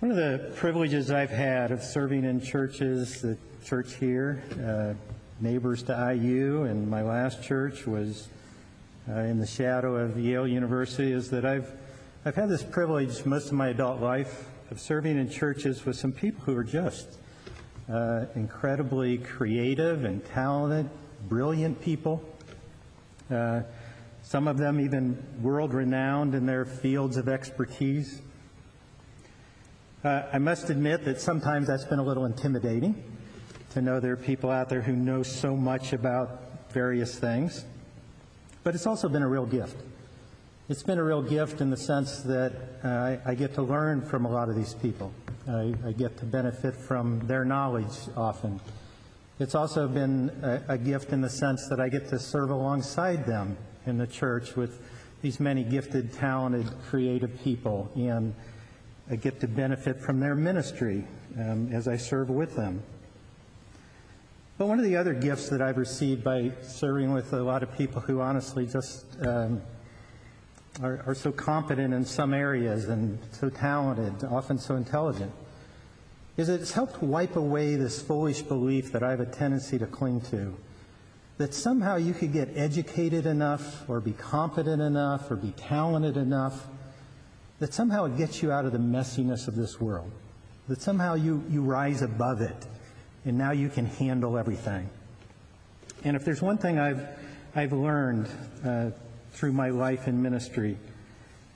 One of the privileges I've had of serving in churches, the church here, uh, neighbors to IU, and my last church was uh, in the shadow of Yale University, is that I've, I've had this privilege most of my adult life of serving in churches with some people who are just uh, incredibly creative and talented, brilliant people. Uh, some of them even world renowned in their fields of expertise. Uh, I must admit that sometimes that's been a little intimidating to know there are people out there who know so much about various things. But it's also been a real gift. It's been a real gift in the sense that uh, I, get to learn from a lot of these people. I, I, get to benefit from their knowledge often. It's also been a, a gift in the sense that I get to serve alongside them in the church with these many gifted, talented, creative people. And get to benefit from their ministry um, as I serve with them. But one of the other gifts that I've received by serving with a lot of people who honestly just um, are, are so competent in some areas and so talented, often so intelligent, is that it's helped wipe away this foolish belief that I have a tendency to cling to that somehow you could get educated enough or be competent enough or be talented enough that somehow it gets you out of the messiness of this world, that somehow you, you rise above it, and now you can handle everything. And if there's one thing I've, I've learned uh, through my life in ministry,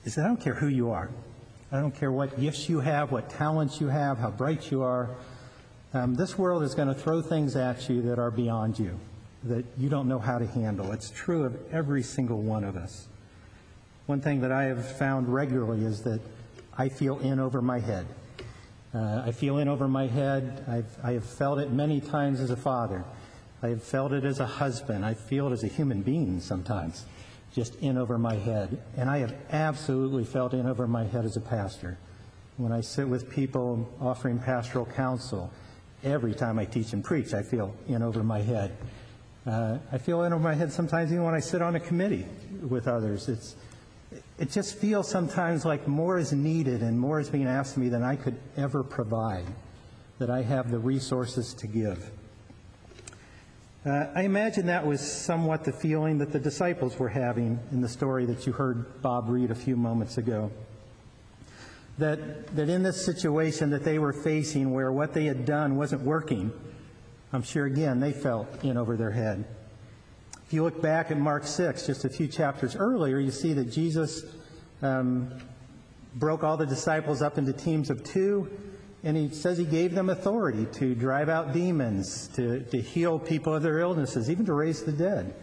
is that I don't care who you are. I don't care what gifts you have, what talents you have, how bright you are. Um, this world is going to throw things at you that are beyond you, that you don't know how to handle. It's true of every single one of us. One thing that I have found regularly is that I feel in over my head. Uh, I feel in over my head. I've, I have felt it many times as a father. I have felt it as a husband. I feel it as a human being sometimes, just in over my head. And I have absolutely felt in over my head as a pastor. When I sit with people offering pastoral counsel, every time I teach and preach, I feel in over my head. Uh, I feel in over my head sometimes even when I sit on a committee with others. It's, it just feels sometimes like more is needed and more is being asked of me than I could ever provide, that I have the resources to give. Uh, I imagine that was somewhat the feeling that the disciples were having in the story that you heard Bob read a few moments ago. That, that in this situation that they were facing where what they had done wasn't working, I'm sure again they felt in over their head. If you look back at Mark 6, just a few chapters earlier, you see that Jesus um, broke all the disciples up into teams of two, and he says he gave them authority to drive out demons, to, to heal people of their illnesses, even to raise the dead.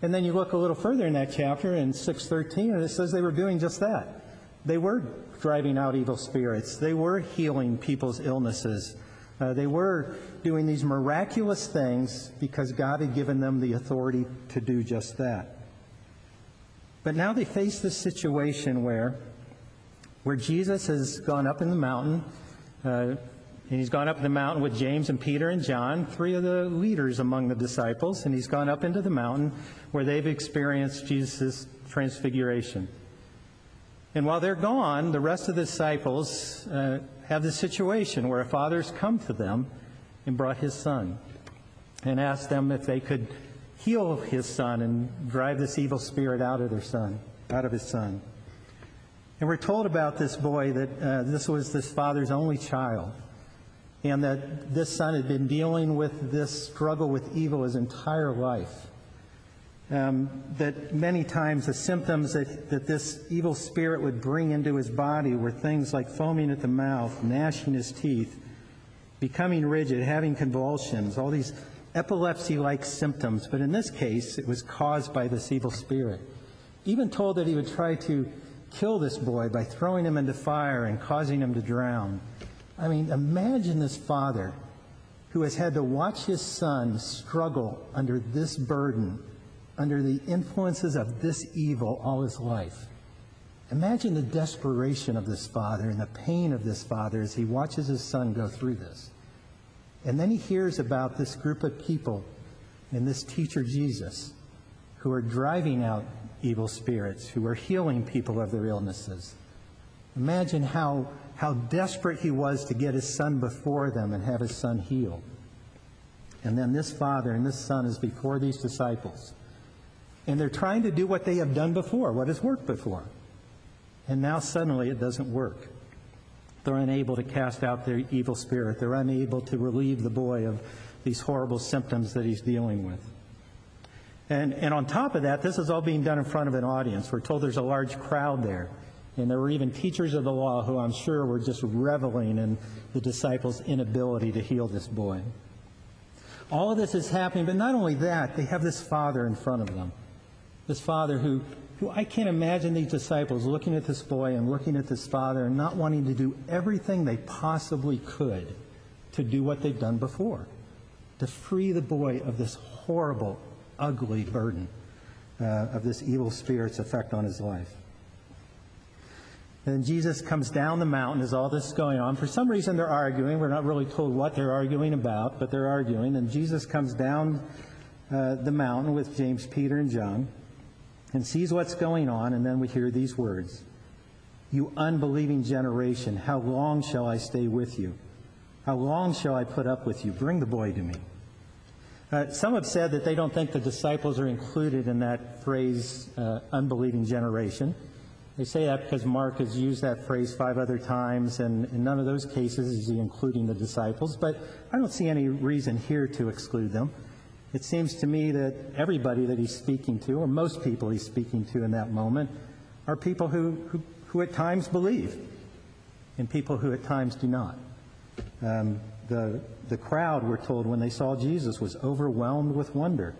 And then you look a little further in that chapter, in 6.13, and it says they were doing just that. They were driving out evil spirits. They were healing people's illnesses. Uh, they were doing these miraculous things because God had given them the authority to do just that. But now they face this situation where, where Jesus has gone up in the mountain, uh, and he's gone up the mountain with James and Peter and John, three of the leaders among the disciples, and he's gone up into the mountain where they've experienced Jesus' transfiguration. And while they're gone, the rest of the disciples uh, have this situation where a father's come to them and brought his son and asked them if they could heal his son and drive this evil spirit out of their son, out of his son. And we're told about this boy that uh, this was this father's only child, and that this son had been dealing with this struggle with evil his entire life um, that many times the symptoms that, that this evil spirit would bring into his body were things like foaming at the mouth, gnashing his teeth, becoming rigid, having convulsions, all these epilepsy like symptoms. But in this case, it was caused by this evil spirit. Even told that he would try to kill this boy by throwing him into fire and causing him to drown. I mean, imagine this father who has had to watch his son struggle under this burden under the influences of this evil all his life. Imagine the desperation of this father and the pain of this father as he watches his son go through this. And then he hears about this group of people and this teacher Jesus who are driving out evil spirits, who are healing people of their illnesses. Imagine how, how desperate he was to get his son before them and have his son healed. And then this father and this son is before these disciples. And they're trying to do what they have done before, what has worked before. And now suddenly it doesn't work. They're unable to cast out their evil spirit. They're unable to relieve the boy of these horrible symptoms that he's dealing with. And, and on top of that, this is all being done in front of an audience. We're told there's a large crowd there. And there were even teachers of the law who I'm sure were just reveling in the disciples' inability to heal this boy. All of this is happening, but not only that, they have this father in front of them. This father who, who I can't imagine these disciples looking at this boy and looking at this father and not wanting to do everything they possibly could to do what they've done before, to free the boy of this horrible, ugly burden uh, of this evil spirit's effect on his life. Then Jesus comes down the mountain as all this is going on. For some reason, they're arguing. We're not really told what they're arguing about, but they're arguing. And Jesus comes down uh, the mountain with James, Peter, and John and sees what's going on. And then we hear these words You unbelieving generation, how long shall I stay with you? How long shall I put up with you? Bring the boy to me. Uh, some have said that they don't think the disciples are included in that phrase, uh, unbelieving generation. They say that because Mark has used that phrase five other times, and in none of those cases is he including the disciples. But I don't see any reason here to exclude them. It seems to me that everybody that he's speaking to, or most people he's speaking to in that moment, are people who, who, who at times believe, and people who at times do not. Um, the, the crowd, we're told, when they saw Jesus, was overwhelmed with wonder.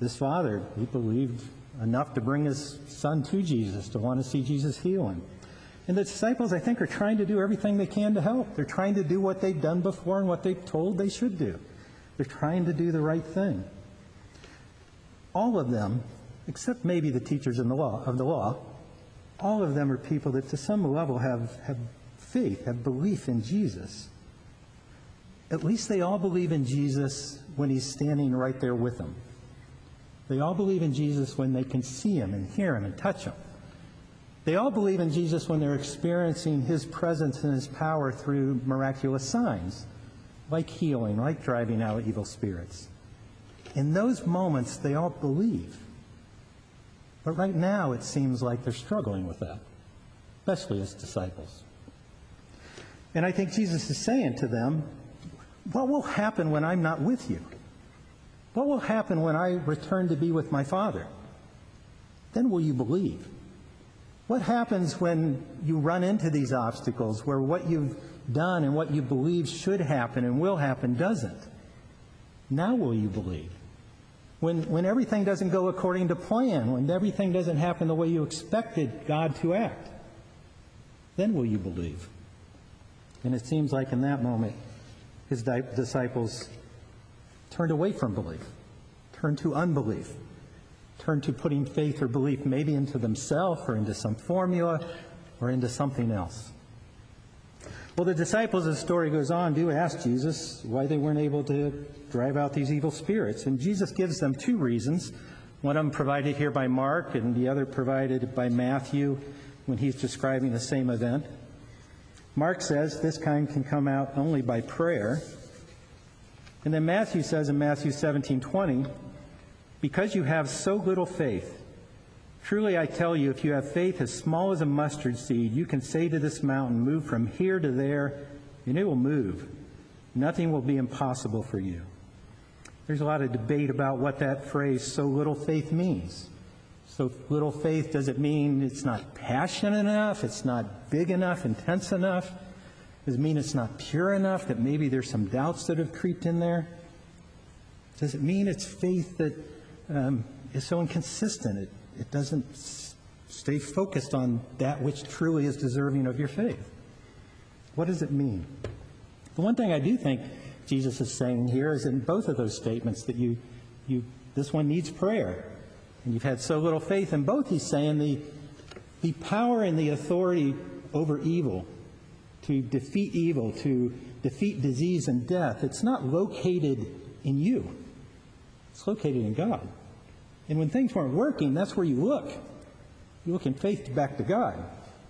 This father, he believed enough to bring his son to Jesus, to want to see Jesus heal him. And the disciples, I think, are trying to do everything they can to help. They're trying to do what they've done before and what they've told they should do. They're trying to do the right thing. All of them, except maybe the teachers in the law, of the law, all of them are people that to some level have, have faith, have belief in Jesus. At least they all believe in Jesus when he's standing right there with them. They all believe in Jesus when they can see him and hear him and touch him. They all believe in Jesus when they're experiencing his presence and his power through miraculous signs, like healing, like driving out evil spirits. In those moments, they all believe. But right now, it seems like they're struggling with that, especially as disciples. And I think Jesus is saying to them, What will happen when I'm not with you? What will happen when I return to be with my Father? Then will you believe? What happens when you run into these obstacles where what you've done and what you believe should happen and will happen doesn't? Now will you believe? When, when everything doesn't go according to plan, when everything doesn't happen the way you expected God to act, then will you believe? And it seems like in that moment, his disciples turned away from belief, turned to unbelief, turned to putting faith or belief maybe into themselves or into some formula or into something else. Well, the disciples, as the story goes on, do ask Jesus why they weren't able to drive out these evil spirits. And Jesus gives them two reasons. One of them provided here by Mark, and the other provided by Matthew when he's describing the same event. Mark says this kind can come out only by prayer. And then Matthew says in Matthew 17 20, because you have so little faith, truly I tell you, if you have faith as small as a mustard seed, you can say to this mountain, Move from here to there, and it will move. Nothing will be impossible for you. There's a lot of debate about what that phrase, so little faith, means. So little faith, does it mean it's not passionate enough? It's not big enough, intense enough? Does it mean it's not pure enough, that maybe there's some doubts that have creeped in there? Does it mean it's faith that um, is so inconsistent, it, it doesn't stay focused on that which truly is deserving of your faith? What does it mean? The one thing I do think Jesus is saying here is in both of those statements that you, you this one needs prayer. And you've had so little faith. In both, he's saying the, the power and the authority over evil to defeat evil, to defeat disease and death, it's not located in you. It's located in God. And when things weren't working, that's where you look. You look in faith back to God.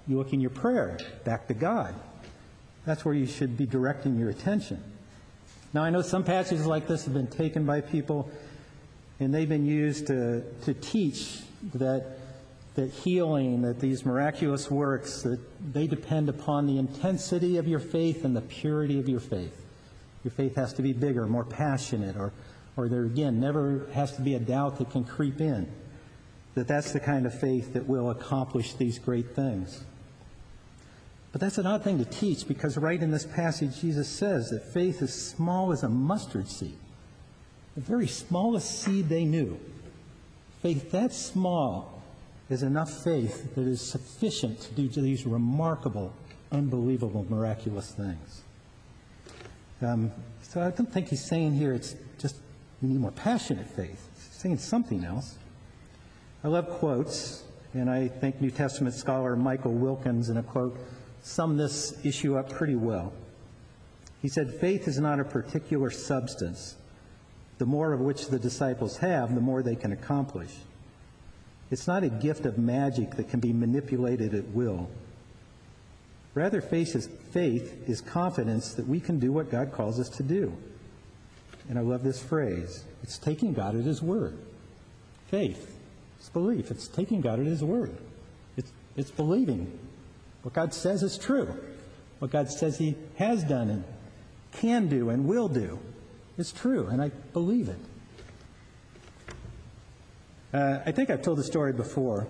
you look in your prayer back to God. That's where you should be directing your attention. Now, I know some passages like this have been taken by people and they've been used to, to teach that, that healing, that these miraculous works, that they depend upon the intensity of your faith and the purity of your faith. Your faith has to be bigger, more passionate, or, or there again never has to be a doubt that can creep in. That that's the kind of faith that will accomplish these great things. But that's an odd thing to teach because right in this passage, Jesus says that faith is small as a mustard seed. The very smallest seed they knew. Faith that small is enough faith that is sufficient to do these remarkable, unbelievable, miraculous things. Um, so I don't think he's saying here it's just we need more passionate faith. He's saying something else. I love quotes, and I think New Testament scholar Michael Wilkins, in a quote, summed this issue up pretty well. He said, Faith is not a particular substance. The more of which the disciples have, the more they can accomplish. It's not a gift of magic that can be manipulated at will. Rather, faith is, faith is confidence that we can do what God calls us to do. And I love this phrase it's taking God at His word. Faith, it's belief, it's taking God at His word. It's, it's believing what God says is true. What God says He has done and can do and will do is true, and I believe it. Uh, I think I've told the story before.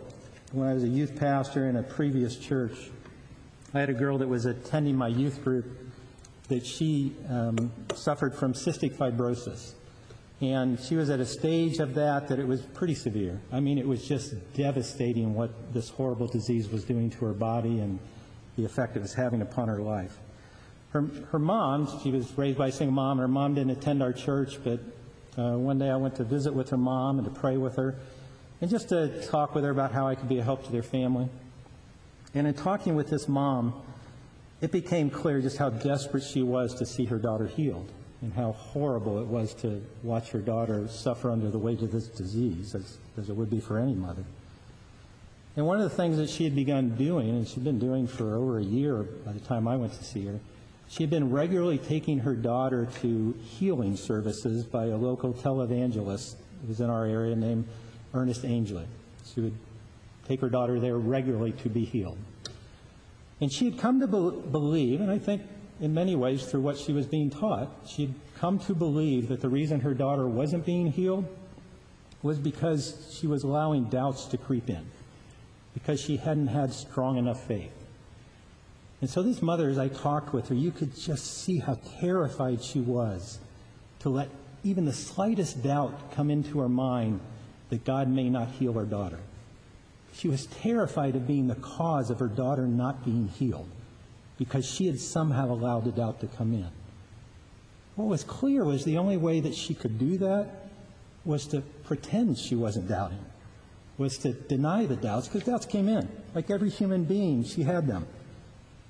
When I was a youth pastor in a previous church, I had a girl that was attending my youth group that she um, suffered from cystic fibrosis. And she was at a stage of that that it was pretty severe. I mean, it was just devastating what this horrible disease was doing to her body and the effect it was having upon her life. Her, her mom, she was raised by a single mom, and her mom didn't attend our church, but uh, one day I went to visit with her mom and to pray with her and just to talk with her about how I could be a help to their family. And in talking with this mom, it became clear just how desperate she was to see her daughter healed and how horrible it was to watch her daughter suffer under the weight of this disease, as, as it would be for any mother. And one of the things that she had begun doing, and she'd been doing for over a year by the time I went to see her, she had been regularly taking her daughter to healing services by a local televangelist who was in our area named Ernest Angley. She would take her daughter there regularly to be healed. And she had come to be- believe, and I think in many ways through what she was being taught, she had come to believe that the reason her daughter wasn't being healed was because she was allowing doubts to creep in, because she hadn't had strong enough faith. And so this mother, as I talked with her, you could just see how terrified she was to let even the slightest doubt come into her mind that God may not heal her daughter. She was terrified of being the cause of her daughter not being healed because she had somehow allowed the doubt to come in. What was clear was the only way that she could do that was to pretend she wasn't doubting, was to deny the doubts, because doubts came in. Like every human being, she had them.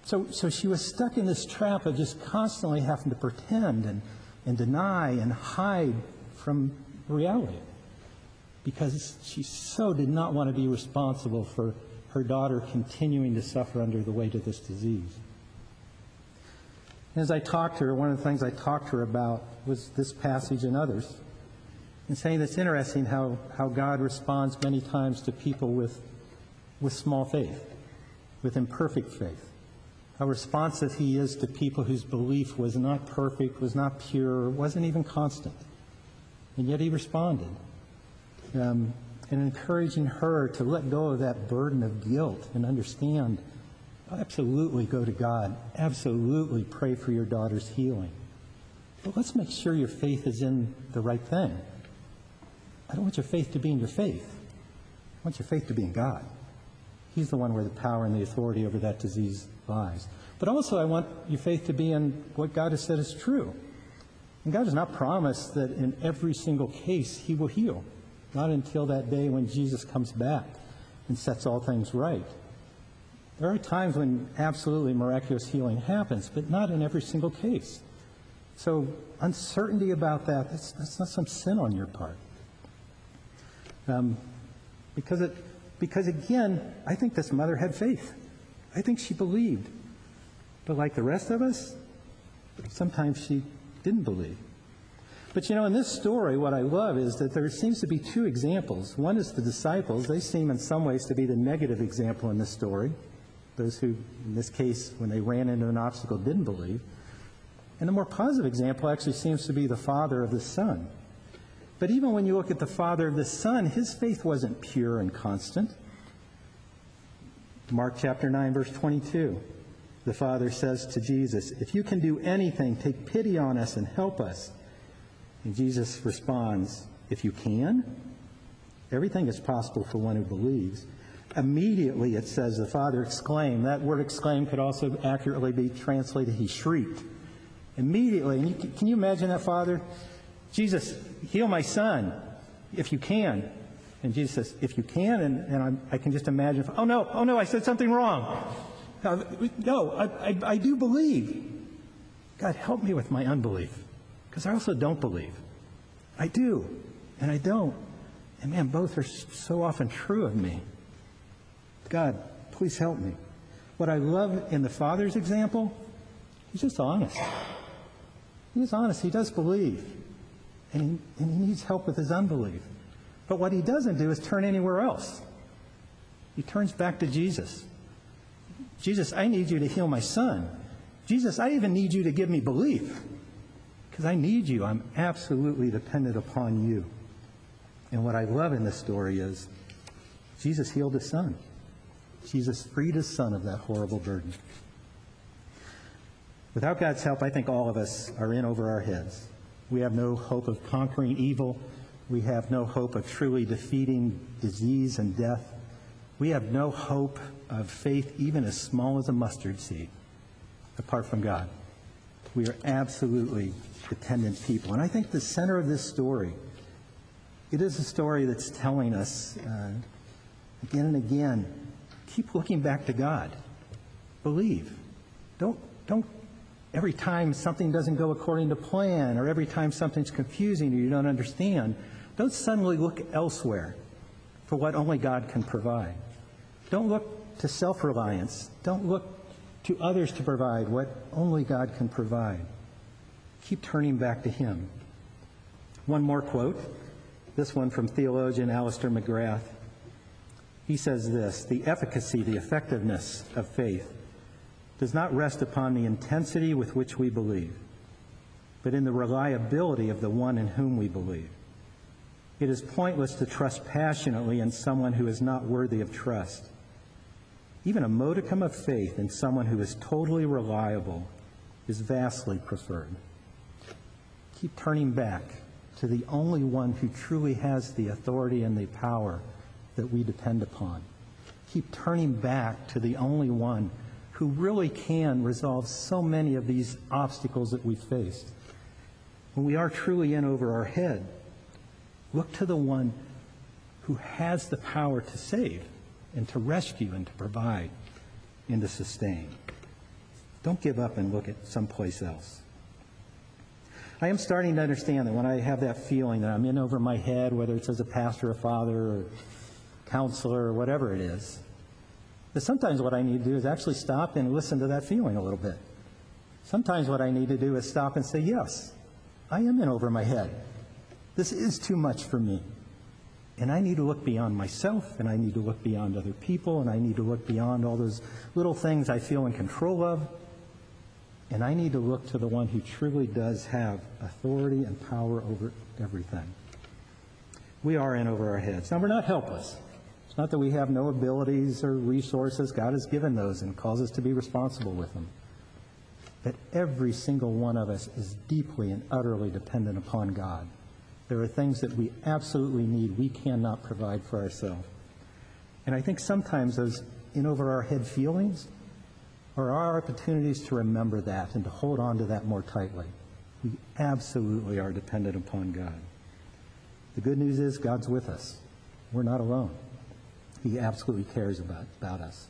So, so she was stuck in this trap of just constantly having to pretend and, and deny and hide from reality because she so did not want to be responsible for her daughter continuing to suffer under the weight of this disease. As I talked to her, one of the things I talked to her about was this passage and others, and saying it's interesting how, how God responds many times to people with, with small faith, with imperfect faith. How responsive He is to people whose belief was not perfect, was not pure, wasn't even constant. And yet He responded um, and encouraging her to let go of that burden of guilt and understand absolutely go to God, absolutely pray for your daughter's healing. But let's make sure your faith is in the right thing. I don't want your faith to be in your faith. I want your faith to be in God. He's the one where the power and the authority over that disease lies. But also, I want your faith to be in what God has said is true. And God has not promised that in every single case He will heal. Not until that day when Jesus comes back and sets all things right. There are times when absolutely miraculous healing happens, but not in every single case. So, uncertainty about that, that's, that's not some sin on your part. Um, because, it, because, again, I think this mother had faith. I think she believed. But like the rest of us, sometimes she didn't believe. But you know, in this story, what I love is that there seems to be two examples. One is the disciples. They seem in some ways to be the negative example in this story. Those who, in this case, when they ran into an obstacle, didn't believe. And the more positive example actually seems to be the father of the son. But even when you look at the father of the son, his faith wasn't pure and constant. Mark chapter 9, verse 22. The father says to Jesus, If you can do anything, take pity on us and help us. And Jesus responds, If you can, everything is possible for one who believes. Immediately, it says, the father exclaimed. That word exclaim could also accurately be translated, he shrieked. Immediately, and you, can you imagine that father? Jesus, heal my son, if you can. And Jesus says, if you can, and, and I'm, i can just imagine, oh no, oh no, I said something wrong. Uh, no, I, I, I do believe. God, help me with my unbelief. Because I also don't believe. I do, and I don't. And man, both are so often true of me. God, please help me. What I love in the Father's example, he's just honest. He's honest. He does believe. And he, and he needs help with his unbelief. But what he doesn't do is turn anywhere else. He turns back to Jesus. Jesus, I need you to heal my son. Jesus, I even need you to give me belief because I need you. I'm absolutely dependent upon you. And what I love in this story is Jesus healed his son. Jesus freed his son of that horrible burden. Without God's help, I think all of us are in over our heads. We have no hope of conquering evil. We have no hope of truly defeating disease and death. We have no hope of faith, even as small as a mustard seed, apart from God. We are absolutely dependent people. And I think the center of this story, it is a story that's telling us uh, again and again, keep looking back to God. Believe. Don't, don't, every time something doesn't go according to plan or every time something's confusing or you don't understand, don't suddenly look elsewhere for what only God can provide. Don't look to self reliance. Don't look to others to provide what only God can provide keep turning back to Him. One more quote, this one from theologian Alister McGrath. He says this The efficacy, the effectiveness of faith does not rest upon the intensity with which we believe, but in the reliability of the one in whom we believe. It is pointless to trust passionately in someone who is not worthy of trust. Even a modicum of faith in someone who is totally reliable is vastly preferred keep turning back to the only one who truly has the authority and the power that we depend upon. Keep turning back to the only one who really can resolve so many of these obstacles that we faced. When we are truly in over our head, look to the one who has the power to save and to rescue and to provide and to sustain. Don't give up and look at someplace else. I am starting to understand that when I have that feeling that I'm in over my head, whether it's as a pastor, a father, or counselor, or whatever it is, that sometimes what I need to do is actually stop and listen to that feeling a little bit. Sometimes what I need to do is stop and say, Yes, I am in over my head. This is too much for me. And I need to look beyond myself, and I need to look beyond other people, and I need to look beyond all those little things I feel in control of and I need to look to the one who truly does have authority and power over everything. We are in over our heads. Now, we're not helpless. It's not that we have no abilities or resources. God has given those and calls us to be responsible with them. But every single one of us is deeply and utterly dependent upon God. There are things that we absolutely need, we cannot provide for ourselves. And I think sometimes those in over our head feelings are our opportunities to remember that and to hold on to that more tightly. We absolutely are dependent upon God. The good news is God's with us. We're not alone. He absolutely cares about, about us.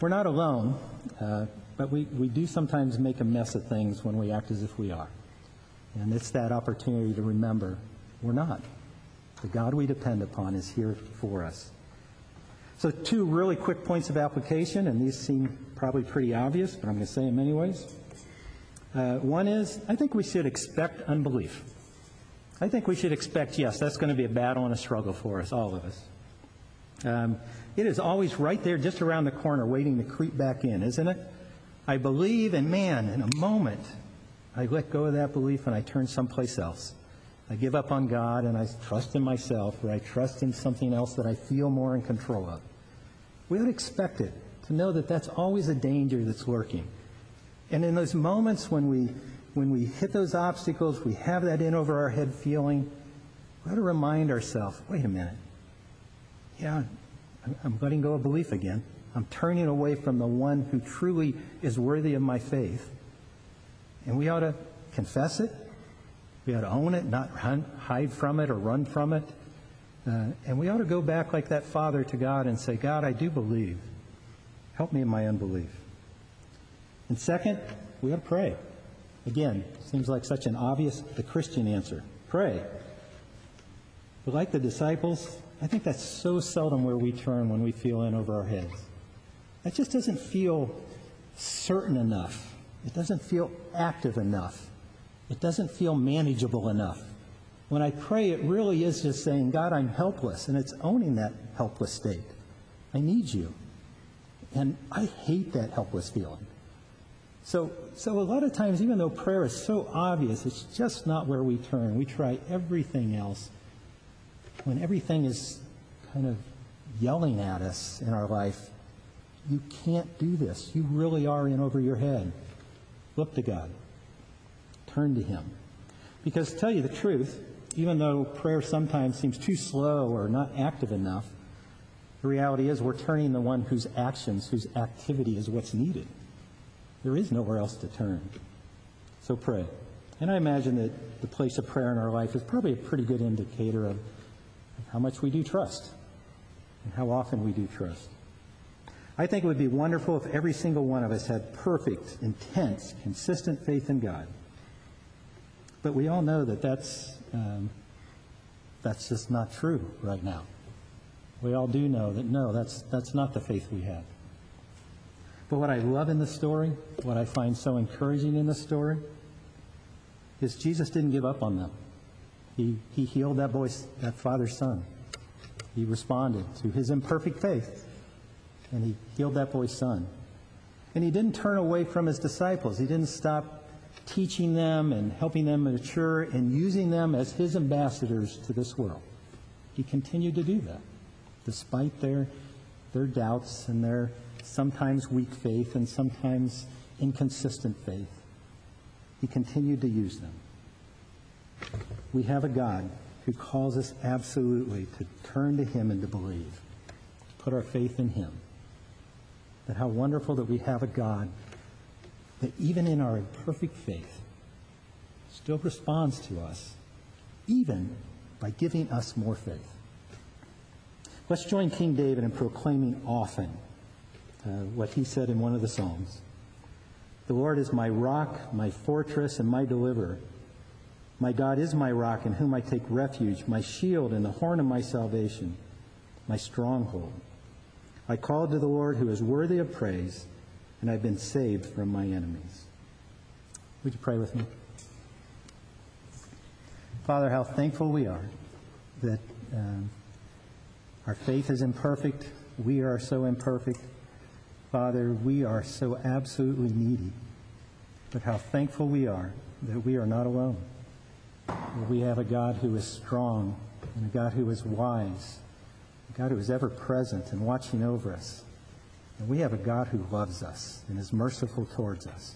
We're not alone, uh, but we, we do sometimes make a mess of things when we act as if we are. And it's that opportunity to remember we're not. The God we depend upon is here for us. So, two really quick points of application, and these seem probably pretty obvious, but I'm going to say them anyways. Uh, one is, I think we should expect unbelief. I think we should expect, yes, that's going to be a battle and a struggle for us, all of us. Um, it is always right there, just around the corner, waiting to creep back in, isn't it? I believe, and man, in a moment, I let go of that belief and I turn someplace else. I give up on God and I trust in myself, or I trust in something else that I feel more in control of. We ought to expect it, to know that that's always a danger that's lurking. And in those moments when we, when we hit those obstacles, we have that in over our head feeling, we ought to remind ourselves wait a minute. Yeah, I'm letting go of belief again. I'm turning away from the one who truly is worthy of my faith. And we ought to confess it. We ought to own it, not hide from it or run from it. Uh, and we ought to go back like that father to God and say, God, I do believe. Help me in my unbelief. And second, we ought to pray. Again, seems like such an obvious, the Christian answer. Pray. But like the disciples, I think that's so seldom where we turn when we feel in over our heads. That just doesn't feel certain enough. It doesn't feel active enough. It doesn't feel manageable enough. When I pray, it really is just saying, God, I'm helpless, and it's owning that helpless state. I need you. And I hate that helpless feeling. So, so a lot of times, even though prayer is so obvious, it's just not where we turn. We try everything else. When everything is kind of yelling at us in our life, you can't do this. You really are in over your head. Look to God. Turn to Him. Because to tell you the truth, even though prayer sometimes seems too slow or not active enough, the reality is we're turning the one whose actions, whose activity is what's needed. There is nowhere else to turn. So pray. And I imagine that the place of prayer in our life is probably a pretty good indicator of how much we do trust and how often we do trust. I think it would be wonderful if every single one of us had perfect, intense, consistent faith in God. But we all know that that's, um, that's just not true right now. We all do know that no, that's, that's not the faith we have. But what I love in the story, what I find so encouraging in the story, is Jesus didn't give up on them. He, he healed that boy's, that father's son. He responded to his imperfect faith, and he healed that boy's son. And he didn't turn away from his disciples. He didn't stop teaching them and helping them mature and using them as his ambassadors to this world. He continued to do that, despite their, their doubts and their sometimes weak faith and sometimes inconsistent faith. He continued to use them. We have a God who calls us absolutely to turn to Him and to believe, to put our faith in Him. That how wonderful that we have a God that even in our imperfect faith still responds to us, even by giving us more faith. Let's join King David in proclaiming often uh, what he said in one of the Psalms. The Lord is my rock, my fortress, and my deliverer. My God is my rock in whom I take refuge, my shield and the horn of my salvation, my stronghold. I called to the Lord who is worthy of praise, and I've been saved from my enemies. Would you pray with me? Father, how thankful we are that um, our faith is imperfect. We are so imperfect. Father, we are so absolutely needy. But how thankful we are that we are not alone. That we have a God who is strong and a God who is wise, a God who is ever present and watching over us. And we have a God who loves us and is merciful towards us.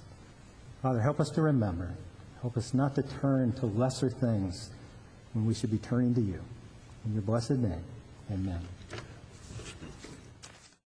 Father, help us to remember. Help us not to turn to lesser things when we should be turning to you. In your blessed name, amen.